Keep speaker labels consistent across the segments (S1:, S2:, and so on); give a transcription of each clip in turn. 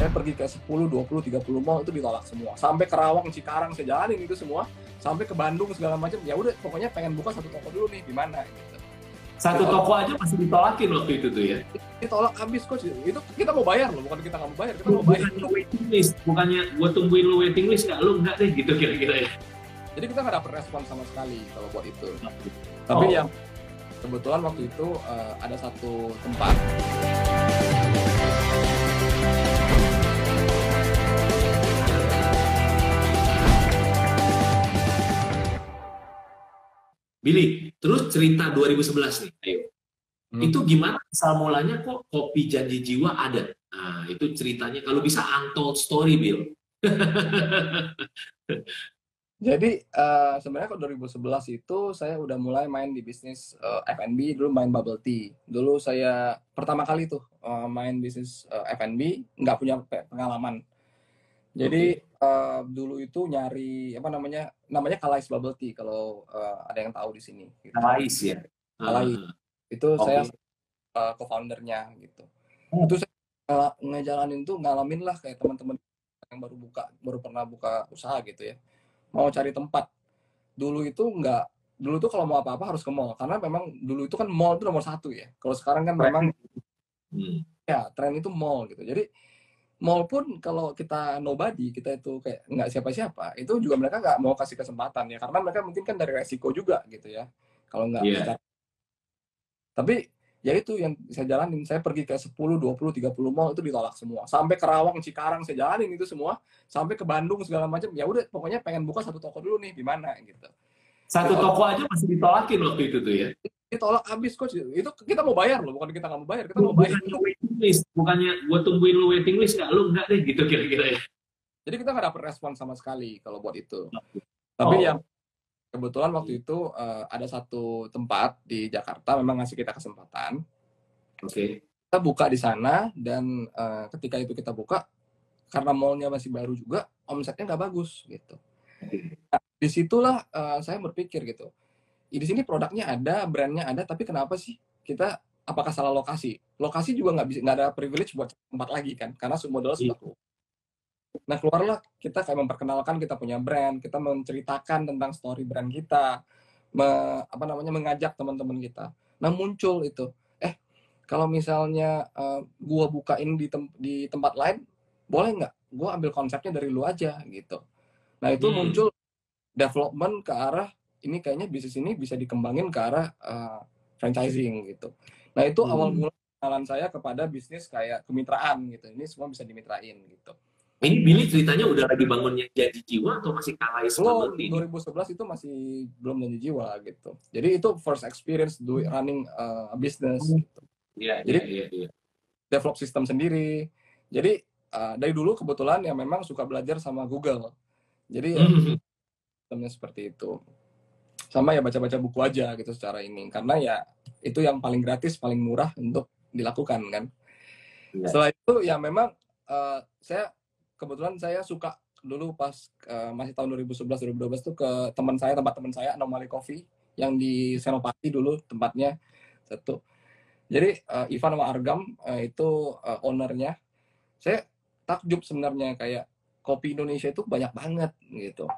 S1: saya pergi ke 10, 20, 30 mall itu ditolak semua. Sampai Kerawang, Cikarang saya jalanin itu semua. Sampai ke Bandung segala macam. Ya udah pokoknya pengen buka satu toko dulu nih di mana gitu.
S2: Satu toko aja masih ditolakin waktu itu tuh ya.
S1: Ditolak habis coach. Itu kita mau bayar loh, bukan kita nggak mau bayar, kita mau bayar.
S2: Bukan waiting list, bukannya gua tungguin lu waiting list nggak lu nggak deh gitu kira-kira ya.
S1: Jadi kita nggak dapet respon sama sekali kalau buat itu. Tapi
S2: Oh.
S1: yang kebetulan waktu itu eh, ada satu tempat
S2: Billy, terus cerita 2011 nih, ayo.
S1: Hmm.
S2: Itu gimana asal mulanya kok kopi janji jiwa ada? Nah, itu ceritanya kalau bisa untold story, Bill.
S1: Jadi eh, sebenarnya kalau 2011 itu saya udah mulai main di bisnis eh, F&B, dulu main bubble tea. Dulu saya pertama kali tuh eh, main bisnis eh, F&B, nggak punya pe- pengalaman. Jadi eh, dulu itu nyari apa namanya? Namanya Kalais Bubble Tea kalau eh, ada yang tahu di sini. gitu.
S2: Kalais ya.
S1: Kalais.
S2: Ah,
S1: Itu
S2: Oke.
S1: saya eh, co-foundernya gitu.
S2: Hmm.
S1: Itu saya ngala- ngejalanin tuh ngalamin lah kayak teman-teman yang baru buka, baru pernah buka usaha gitu ya. Mau cari tempat. Dulu itu nggak, dulu tuh kalau mau apa-apa harus ke mall karena memang dulu itu kan mall itu nomor satu ya. Kalau sekarang kan memang
S2: hmm.
S1: ya tren itu mall gitu. Jadi mall pun kalau kita nobody, kita itu kayak nggak siapa-siapa, itu juga mereka nggak mau kasih kesempatan ya karena mereka mungkin kan dari resiko juga gitu ya. Kalau nggak
S2: Iya.
S1: secara- Tapi ya itu yang saya jalanin. Saya pergi ke 10, 20, 30 mall itu ditolak semua. Sampai Kerawang, Cikarang saya jalanin itu semua. Sampai ke Bandung segala macam. Ya udah pokoknya pengen buka satu toko dulu nih di mana gitu.
S2: Satu toko aja masih ditolakin waktu itu tuh ya.
S1: Ditolak habis coach. Itu kita mau bayar loh, bukan kita nggak mau bayar, kita mau bayar.
S2: List, bukannya gua tungguin lu waiting list nggak lu nggak deh gitu kira-kira ya.
S1: Jadi kita nggak dapet respon sama sekali kalau buat itu. Tapi
S2: Oh.
S1: yang kebetulan waktu itu eh, ada satu tempat di Jakarta memang ngasih kita kesempatan.
S2: Oke.
S1: Kita buka di sana dan eh, ketika itu kita buka karena mallnya masih baru juga omsetnya nggak bagus gitu. Nah, di situlah eh, saya berpikir gitu. "Ih, Di sini produknya ada, brandnya ada, tapi kenapa sih kita apakah salah lokasi? Lokasi juga nggak bisa nggak ada privilege buat tempat lagi kan, karena semua modal sudah keluar. Nah keluarlah kita kayak memperkenalkan kita punya brand, kita menceritakan tentang story brand kita, me- apa namanya mengajak teman-teman kita. Nah muncul itu, eh kalau misalnya eh, gua bukain di tem- di tempat lain, boleh nggak? Gua ambil konsepnya dari lu aja gitu. Nah itu
S2: Hmm.
S1: muncul development ke arah ini kayaknya bisnis ini bisa dikembangin ke arah eh, franchising gitu. Nah itu
S2: Hmm.
S1: awal mula kenalan saya kepada bisnis kayak kemitraan gitu. Ini semua bisa dimitrain gitu.
S2: Ini Billy ceritanya udah lagi bangun yang janji jiwa atau masih kalais
S1: Belum,
S2: banget ini?
S1: 2011 itu masih belum janji jiwa gitu. Jadi itu first experience do running uh, a business,
S2: Hmm.
S1: gitu.
S2: Iya, iya,
S1: Jadi-
S2: iya, iya.
S1: develop sistem sendiri. Jadi uh, dari dulu kebetulan ya memang suka belajar sama Google. Jadi ya,
S2: Hmm.
S1: sistemnya seperti itu. Sama ya baca-baca buku aja gitu secara ini. Karena ya itu yang paling gratis, paling murah untuk dilakukan kan.
S2: Iya.
S1: Setelah itu ya memang uh, saya kebetulan saya suka dulu pas uh, masih tahun 2011 2012 tuh ke teman saya tempat teman saya Anomaly Coffee yang di Senopati dulu tempatnya satu. Jadi uh, Ivan sama Argam uh, itu uh, ownernya. Saya takjub sebenarnya kayak kopi Indonesia itu banyak banget gitu.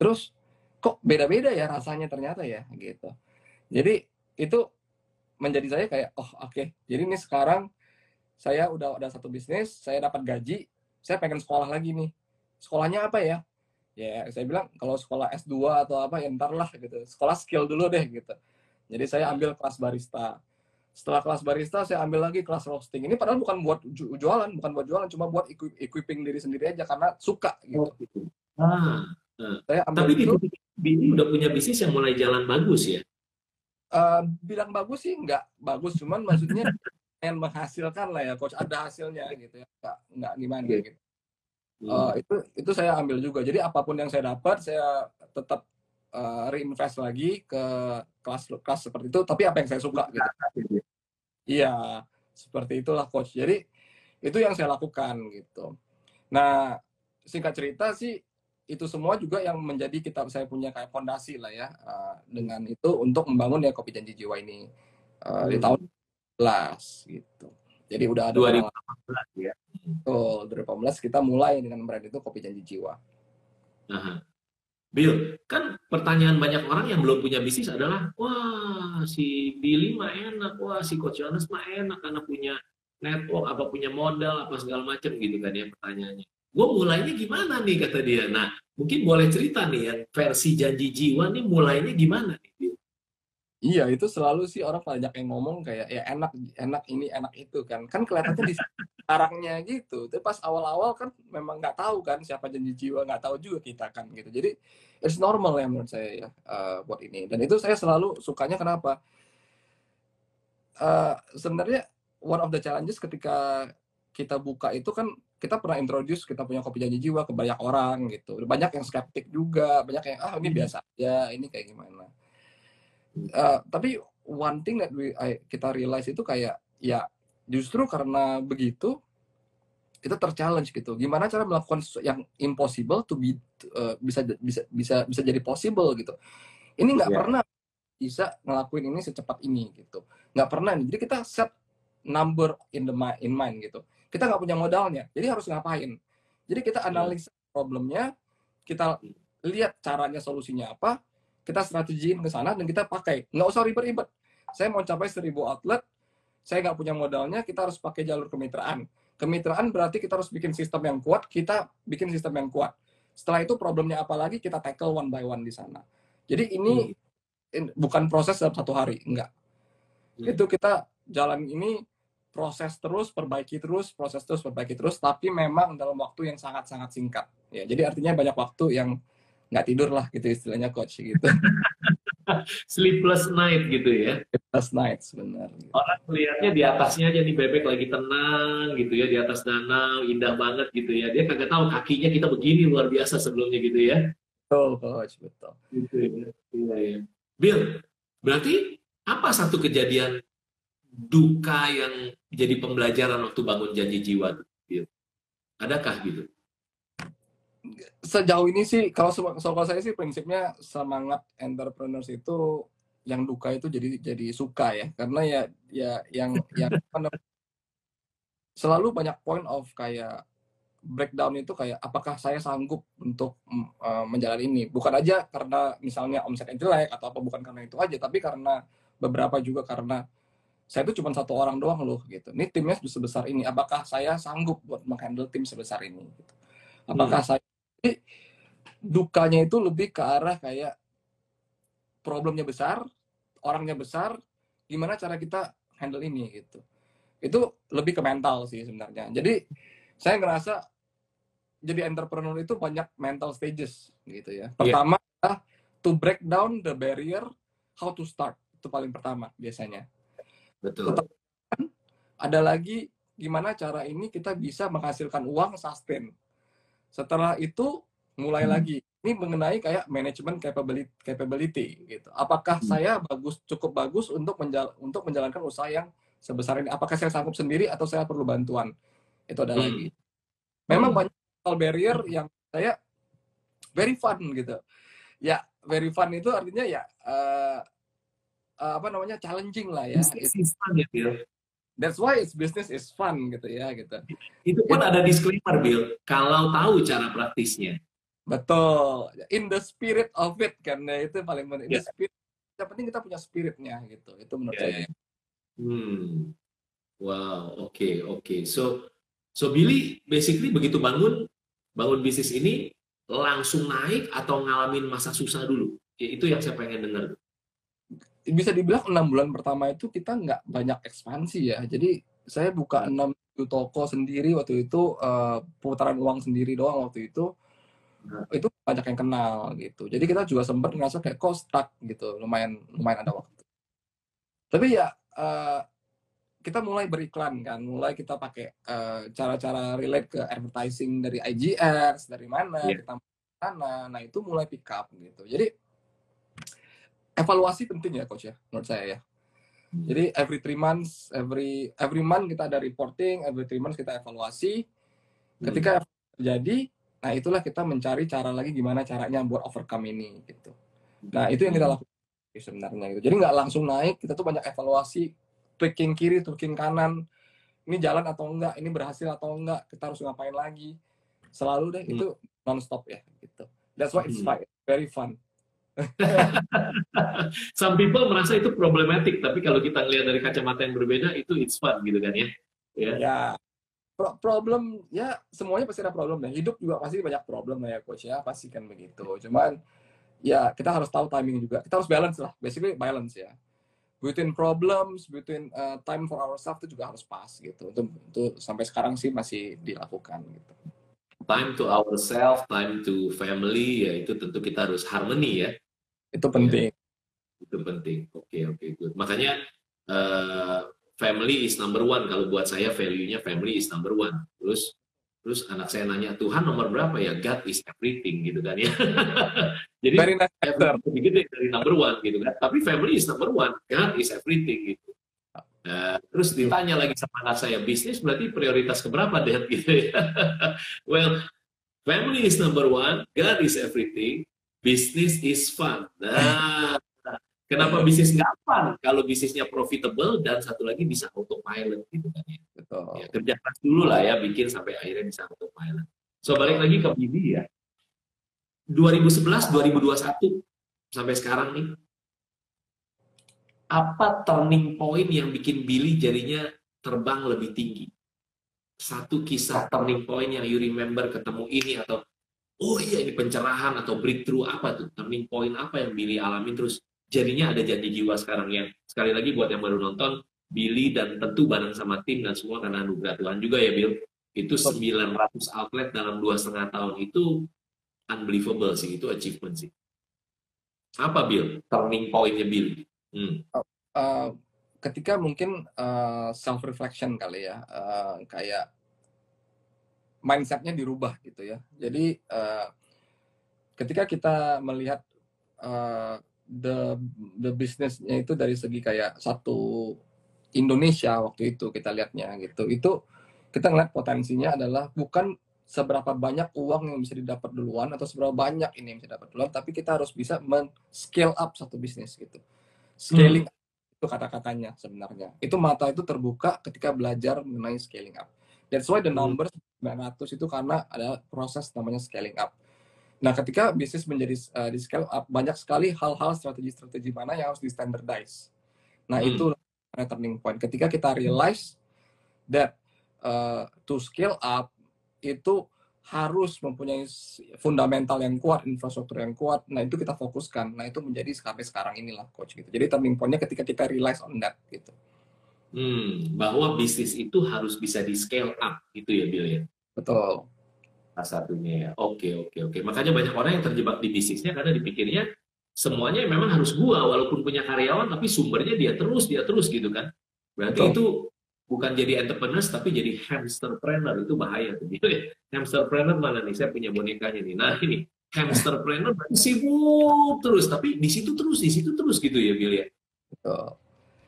S1: Terus kok beda-beda ya rasanya ternyata ya gitu. Jadi itu menjadi saya kayak oh oke. Jadi ini sekarang saya udah ada satu bisnis, saya dapat gaji, saya pengen sekolah lagi nih. Sekolahnya apa ya? Ya, saya bilang kalau sekolah S2 atau apa ya ntar lah gitu. Sekolah skill dulu deh gitu. Jadi saya ambil kelas barista. Setelah kelas barista saya ambil lagi kelas roasting. Ini padahal bukan buat ju- jualan, bukan buat jualan, cuma buat equi- equipping diri sendiri aja karena suka gitu.
S2: Ah,
S1: Saya ambil
S2: tapi
S1: itu
S2: Billy udah punya bisnis yang mulai jalan bagus ya.
S1: eh, bilang bagus sih nggak bagus, cuman maksudnya yang menghasilkan lah ya coach ada hasilnya gitu ya. Nggak, nggak gimana gitu. Eh, itu itu saya ambil juga. Jadi apa pun yang saya dapat, saya tetap eh, reinvest lagi ke kelas kelas seperti itu. Tapi apa yang saya suka gitu. Iya, seperti itulah coach. Jadi itu yang saya lakukan gitu. Nah, singkat cerita sih itu semua juga yang menjadi kita saya punya kayak fondasi lah ya eh, dengan itu untuk membangun ya kopi janji jiwa ini di
S2: Hmm.
S1: tahun 11 gitu. Jadi udah ada
S2: 2018 ya.
S1: Oh, 2018 kita mulai dengan brand itu Kopi Janji Jiwa.
S2: Aha. Bill, kan pertanyaan banyak orang yang belum punya bisnis adalah, wah si Billy mah enak, wah si Coach Jonas mah enak karena punya network, apa punya modal, apa segala macam gitu kan ya pertanyaannya. Gue mulainya gimana nih kata dia. Nah, mungkin boleh cerita nih ya versi janji jiwa nih mulainya gimana nih?
S1: Iya, itu selalu sih orang banyak yang ngomong kayak ya enak, enak ini, enak itu kan. Kan kelihatannya di sekarangnya gitu. Tapi pas awal-awal kan memang nggak tahu kan siapa janji jiwa, nggak tahu juga kita kan gitu. Jadi it's normal ya menurut saya ya uh, buat ini. Dan itu saya selalu sukanya kenapa? Uh, sebenarnya one of the challenges ketika kita buka itu kan kita pernah introduce kita punya kopi janji jiwa ke banyak orang gitu. Banyak yang skeptik juga, banyak yang ah ini biasa aja, ini kayak gimana. Uh, tapi one thing that we I, kita realize itu kayak ya justru karena begitu kita terchallenge gitu. Gimana cara melakukan yang impossible to be uh, bisa bisa bisa bisa jadi possible gitu. Ini nggak yeah. pernah bisa ngelakuin ini secepat ini gitu. Nggak pernah jadi kita set number in the mind, in mind gitu kita nggak punya modalnya jadi harus ngapain? Jadi kita analisa problemnya kita lihat caranya solusinya apa kita strategiin ke sana dan kita pakai. Nggak usah ribet-ribet. Saya mau capai seribu outlet saya nggak punya modalnya kita harus pakai jalur kemitraan. Kemitraan berarti kita harus bikin sistem yang kuat kita bikin sistem yang kuat. Setelah itu problemnya apa lagi kita tackle one by one di sana. Jadi ini hmm. bukan proses dalam satu hari enggak hmm. itu kita jalan ini proses terus perbaiki terus proses terus perbaiki terus tapi memang dalam waktu yang sangat sangat singkat ya jadi artinya banyak waktu yang nggak tidur lah gitu istilahnya coach gitu.
S2: Sleepless night gitu ya.
S1: Sleepless night sebenarnya.
S2: Orang melihatnya di atasnya aja nih bebek lagi tenang gitu ya di atas danau indah banget gitu ya. Dia kagak tahu kakinya kita begini luar biasa sebelumnya gitu ya.
S1: Betul coach betul.
S2: Gitu ya. Iya, ya. Bill, berarti apa satu kejadian duka yang jadi pembelajaran waktu bangun janji jiwa, Bill? Adakah gitu?
S1: sejauh ini sih kalau soal saya sih prinsipnya semangat entrepreneurs itu yang duka itu jadi jadi suka ya karena ya ya yang yang selalu banyak point of kayak breakdown itu kayak apakah saya sanggup untuk uh, menjalani ini bukan aja karena misalnya omsetnya jelek atau apa bukan karena itu aja tapi karena beberapa juga karena saya itu cuma satu orang doang loh gitu ini timnya sebesar ini apakah saya sanggup buat menghandle tim sebesar ini gitu. apakah hmm. saya jadi dukanya itu lebih ke arah kayak problemnya besar, orangnya besar, gimana cara kita handle ini gitu. Itu lebih ke mental sih sebenarnya. Jadi saya ngerasa jadi entrepreneur itu banyak mental stages gitu ya. Iya. Pertama yeah. to break down the barrier, how to start itu paling pertama biasanya.
S2: Betul.
S1: Ada lagi gimana cara ini kita bisa menghasilkan uang sustain setelah itu mulai hmm. lagi ini mengenai kayak manajemen capability, capability gitu. Apakah hmm. saya bagus cukup bagus untuk menjal untuk menjalankan usaha yang sebesar ini? Apakah saya sanggup sendiri atau saya perlu bantuan? Itu ada hmm. lagi. Memang hmm. banyak barrier yang saya very fun gitu. Ya, very fun itu artinya ya uh, uh, apa namanya challenging lah ya.
S2: It's fun ya,
S1: That's why it's business is fun gitu ya gitu.
S2: Itu pun ada disclaimer Bill, kalau tahu cara praktisnya.
S1: Betul. In the spirit of it kan ya, itu paling penting. Yeah. spirit, yang penting kita punya spiritnya gitu. Itu menurut yeah. saya.
S2: Hmm. Wow, oke, okay, oke. Okay. So so Billy basically begitu bangun bangun bisnis ini langsung naik atau ngalamin masa susah dulu. Itu yang saya pengen dengar
S1: bisa dibilang enam bulan pertama itu kita nggak banyak ekspansi ya. Jadi saya buka enam toko sendiri waktu itu uh, putaran uang sendiri doang waktu itu nah. itu banyak yang kenal gitu. Jadi kita juga sempat ngerasa kayak kok stuck gitu, lumayan lumayan ada waktu. Tapi ya uh, kita mulai beriklan kan, mulai kita pakai uh, cara-cara relate ke advertising dari IGS, dari mana yeah. kita mana, nah itu mulai pick up gitu. Jadi evaluasi penting ya coach ya menurut saya ya. Hmm. Jadi every three months, every every month kita ada reporting, every three months kita evaluasi. Hmm. Ketika terjadi, nah itulah kita mencari cara lagi gimana caranya buat overcome ini gitu. Nah itu yang kita hmm. lakukan sebenarnya gitu. Jadi nggak langsung naik, kita tuh banyak evaluasi, tweaking kiri, tweaking kanan, ini jalan atau enggak ini berhasil atau enggak kita harus ngapain lagi selalu deh
S2: Hmm.
S1: itu non-stop ya gitu that's why it's
S2: Hmm.
S1: fun very fun
S2: Some people merasa itu problematic, tapi kalau kita lihat dari kacamata yang berbeda, itu it's fun gitu kan ya. Ya.
S1: ya. Pro- problem ya semuanya pasti ada problem ya hidup juga pasti banyak problem ya coach ya pasti kan begitu. Cuman ya kita harus tahu timing juga. Kita harus balance lah basically balance ya. Between problems between uh, time for ourselves itu juga harus pas gitu. Itu, itu sampai sekarang sih masih dilakukan gitu.
S2: Time to ourselves, time to family, ya itu tentu kita harus harmony ya.
S1: Itu penting
S2: Itu penting. Oke, oke, good. Makanya eh, family is number one. Kalau buat saya value-nya family is number one. Terus terus anak saya nanya, Tuhan nomor berapa ya? God is everything gitu kan ya. Jadi
S1: answer.
S2: lebih gede dari number one gitu kan. Tapi family is number one, God is everything gitu. Nah, terus ditanya lagi sama anak saya, bisnis berarti prioritas keberapa deh gitu ya. well, family is number one, God is everything, business is fun. Nah, kenapa bisnis nggak fun? Kalau bisnisnya profitable dan satu lagi bisa autopilot gitu kan ya.
S1: Betul.
S2: ya kerja keras dulu lah ya bikin sampai akhirnya bisa autopilot. So balik lagi ke Bibi ya. 2011 2021 sampai sekarang nih apa turning point yang bikin Billy jadinya terbang lebih tinggi? Satu kisah turning point yang you remember ketemu ini atau oh iya ini pencerahan atau breakthrough apa tuh? Turning point apa yang Billy alamin? Terus jadinya ada janji jiwa sekarang yang sekali lagi buat yang baru nonton Billy dan tentu bareng sama tim dan semua karena anugerah Tuhan juga ya Bill itu 900 outlet dalam dua setengah tahun itu unbelievable sih itu achievement sih. Apa Bill turning pointnya Bill hmm.
S1: Uh, ketika mungkin self reflection kali ya uh, kayak mindsetnya dirubah gitu ya jadi uh, ketika kita melihat uh, the the businessnya itu dari segi kayak satu Indonesia waktu itu kita lihatnya gitu itu kita ngeliat potensinya adalah bukan seberapa banyak uang yang bisa didapat duluan atau seberapa banyak ini yang bisa didapat duluan tapi kita harus bisa men scale up satu bisnis gitu scaling itu kata-katanya sebenarnya. Itu mata itu terbuka ketika belajar mengenai scaling up. That's why the number 900 itu karena ada proses namanya scaling up. Nah, ketika bisnis menjadi uh, di scale up, banyak sekali hal-hal strategi-strategi mana yang harus di standardize. Nah,
S2: Hmm.
S1: itu turning point. Ketika kita realize that uh, to scale up itu harus mempunyai fundamental yang kuat, infrastruktur yang kuat. Nah, itu kita fokuskan. Nah, itu menjadi sampai sekarang inilah coach gitu. Jadi turning point-nya ketika kita realize on that gitu.
S2: Hmm, bahwa bisnis itu harus bisa di scale up gitu ya Bill ya?
S1: Betul.
S2: salah satunya ya. Oke oke oke. Makanya banyak orang yang terjebak di bisnisnya karena dipikirnya semuanya memang harus gua walaupun punya karyawan tapi sumbernya dia terus dia terus gitu kan? Berarti
S1: Betul.
S2: itu bukan jadi entrepreneurs tapi jadi hamsterpreneur. Itu bahaya tuh gitu ya. Hamsterpreneur mana nih? Saya punya bonekanya nih. Nah ini. Hamsterpreneur berarti sibuk terus tapi di situ terus di situ terus gitu ya Bill ya?
S1: Betul.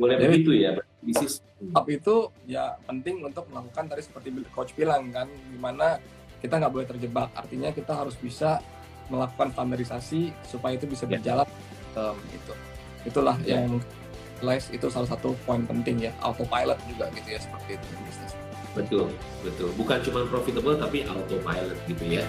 S2: boleh
S1: Jadi-
S2: begitu ya bisnis
S1: Up itu ya penting untuk melakukan tadi seperti coach bilang kan, di mana kita nggak boleh terjebak. Artinya kita harus bisa melakukan standarisasi supaya itu bisa
S2: Ya.
S1: berjalan um, gitu. Itulah
S2: Ya.
S1: yang realize itu salah satu poin penting ya, autopilot juga gitu ya seperti itu bisnis.
S2: Betul, betul. Bukan cuma profitable tapi autopilot gitu ya.